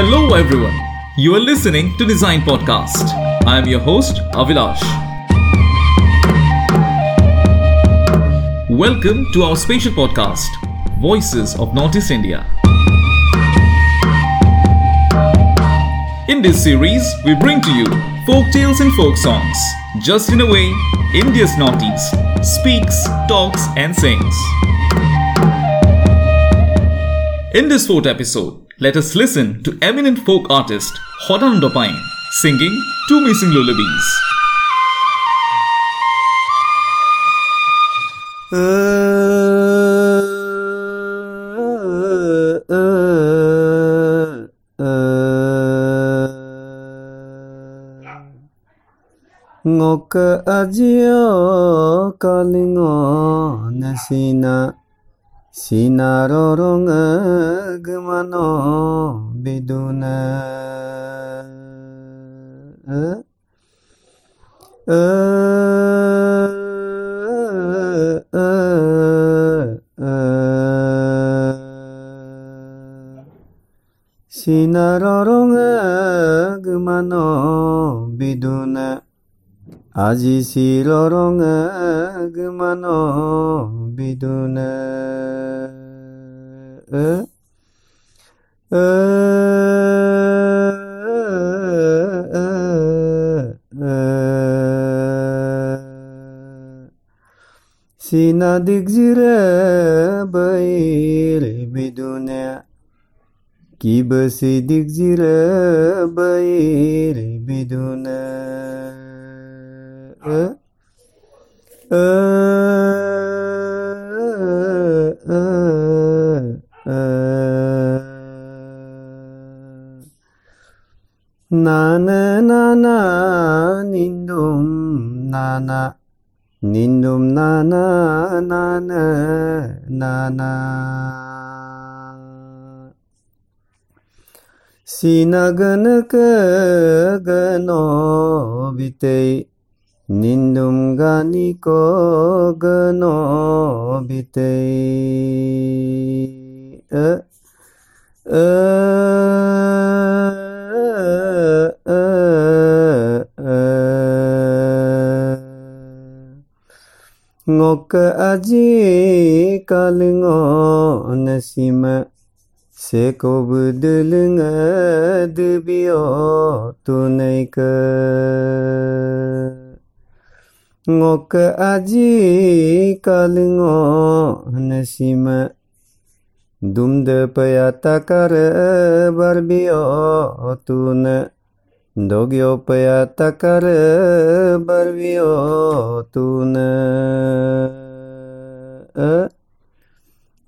Hello, everyone. You are listening to NEZINE Podcast. I am your host, Abhilash. Welcome to our special podcast, Voices of Northeast India. In this series, we bring to you folk tales and folk songs, just in a way India's Northeast speaks, talks, and sings. In this fourth episode, let us listen to eminent folk artist Sadananda Payeng singing two Mising lullabies. ngok ajio kalingo nasina Sinarorongagmano biduna. Eh? Eh, eh, Sinarorongagmano biduna. Uh, uh, uh, uh, uh. Aji si lorong gemano biduna si nadik zira zire biduna Ki besidik zire bair biduna なねななにんどんなな。にんどんなななねなな。しなぐぬくぐのびてい Nindum gani ko gano bitei uh, uh, uh, ngok aji kalingo nasima se ko budul ngad bi o tunai ke ngok aji kalingo nasima dumde payata kar barbio tuna dogyo payata kar barbio tuna uh,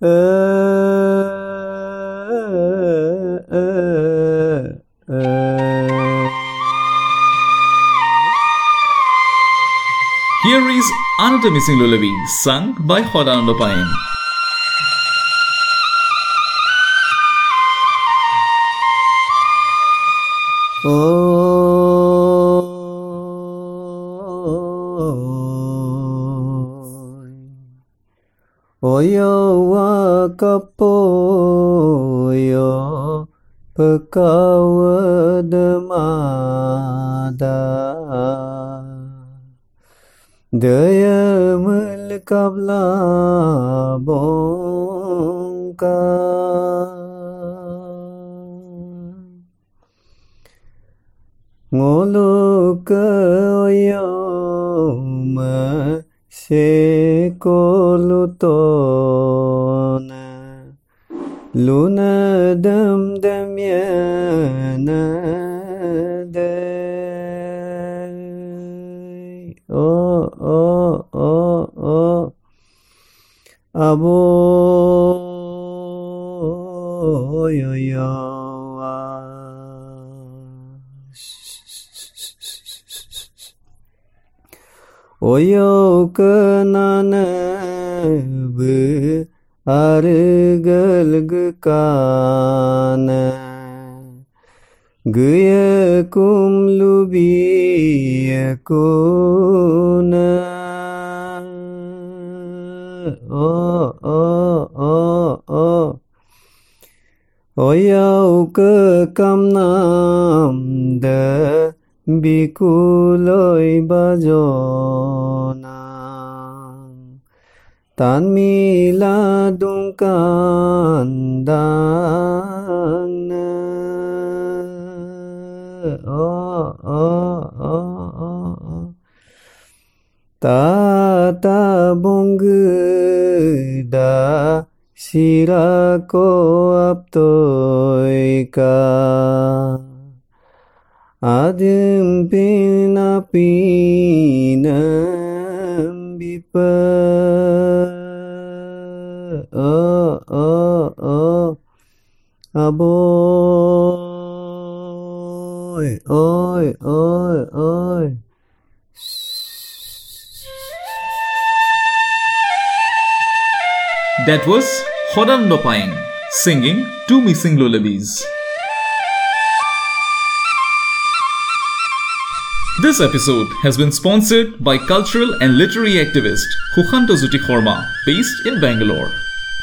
e, uh, e, another Mising lullaby sung by Sadananda Payeng. Oyo wakapoyo pekawadamada ديم القبلة بونكا ngoluk oyom se kolutona luna dam dam yana de bo yo yo oyoke naneb argalg kane guye kum lubiye kone ơ ơ ơ ôi yêu cơ cam nam đờ bi cu lôi ba giò nàng. Tan mi la dung can đan ơ ờ, ơ ờ, ơ ờ, ơ ta 따봉그다. 시라고 앞도이까. 아듬빈 앞이는 비빠 어어어. 어. 아보이 어이 어이 어이. That was Sadananda Payeng singing Two Mising Lullabies. This episode has been sponsored by cultural and literary activist Sushanta Jyoti Sharma, based in Bangalore.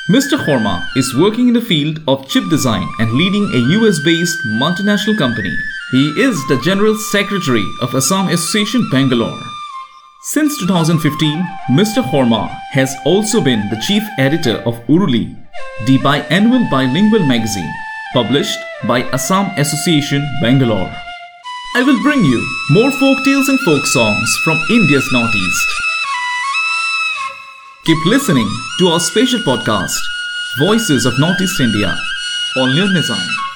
Mr. Sharma is working in the field of chip design and leading a US based multinational company. He is the General Secretary of Assam Association Bangalore. Since 2015, Mr. Sharma has also been the chief editor of Uruli, the biannual bilingual magazine published by Assam Association Bangalore. I will bring you more folk tales and folk songs from India's Northeast. Keep listening to our special podcast, Voices of Northeast India, on NEZINE.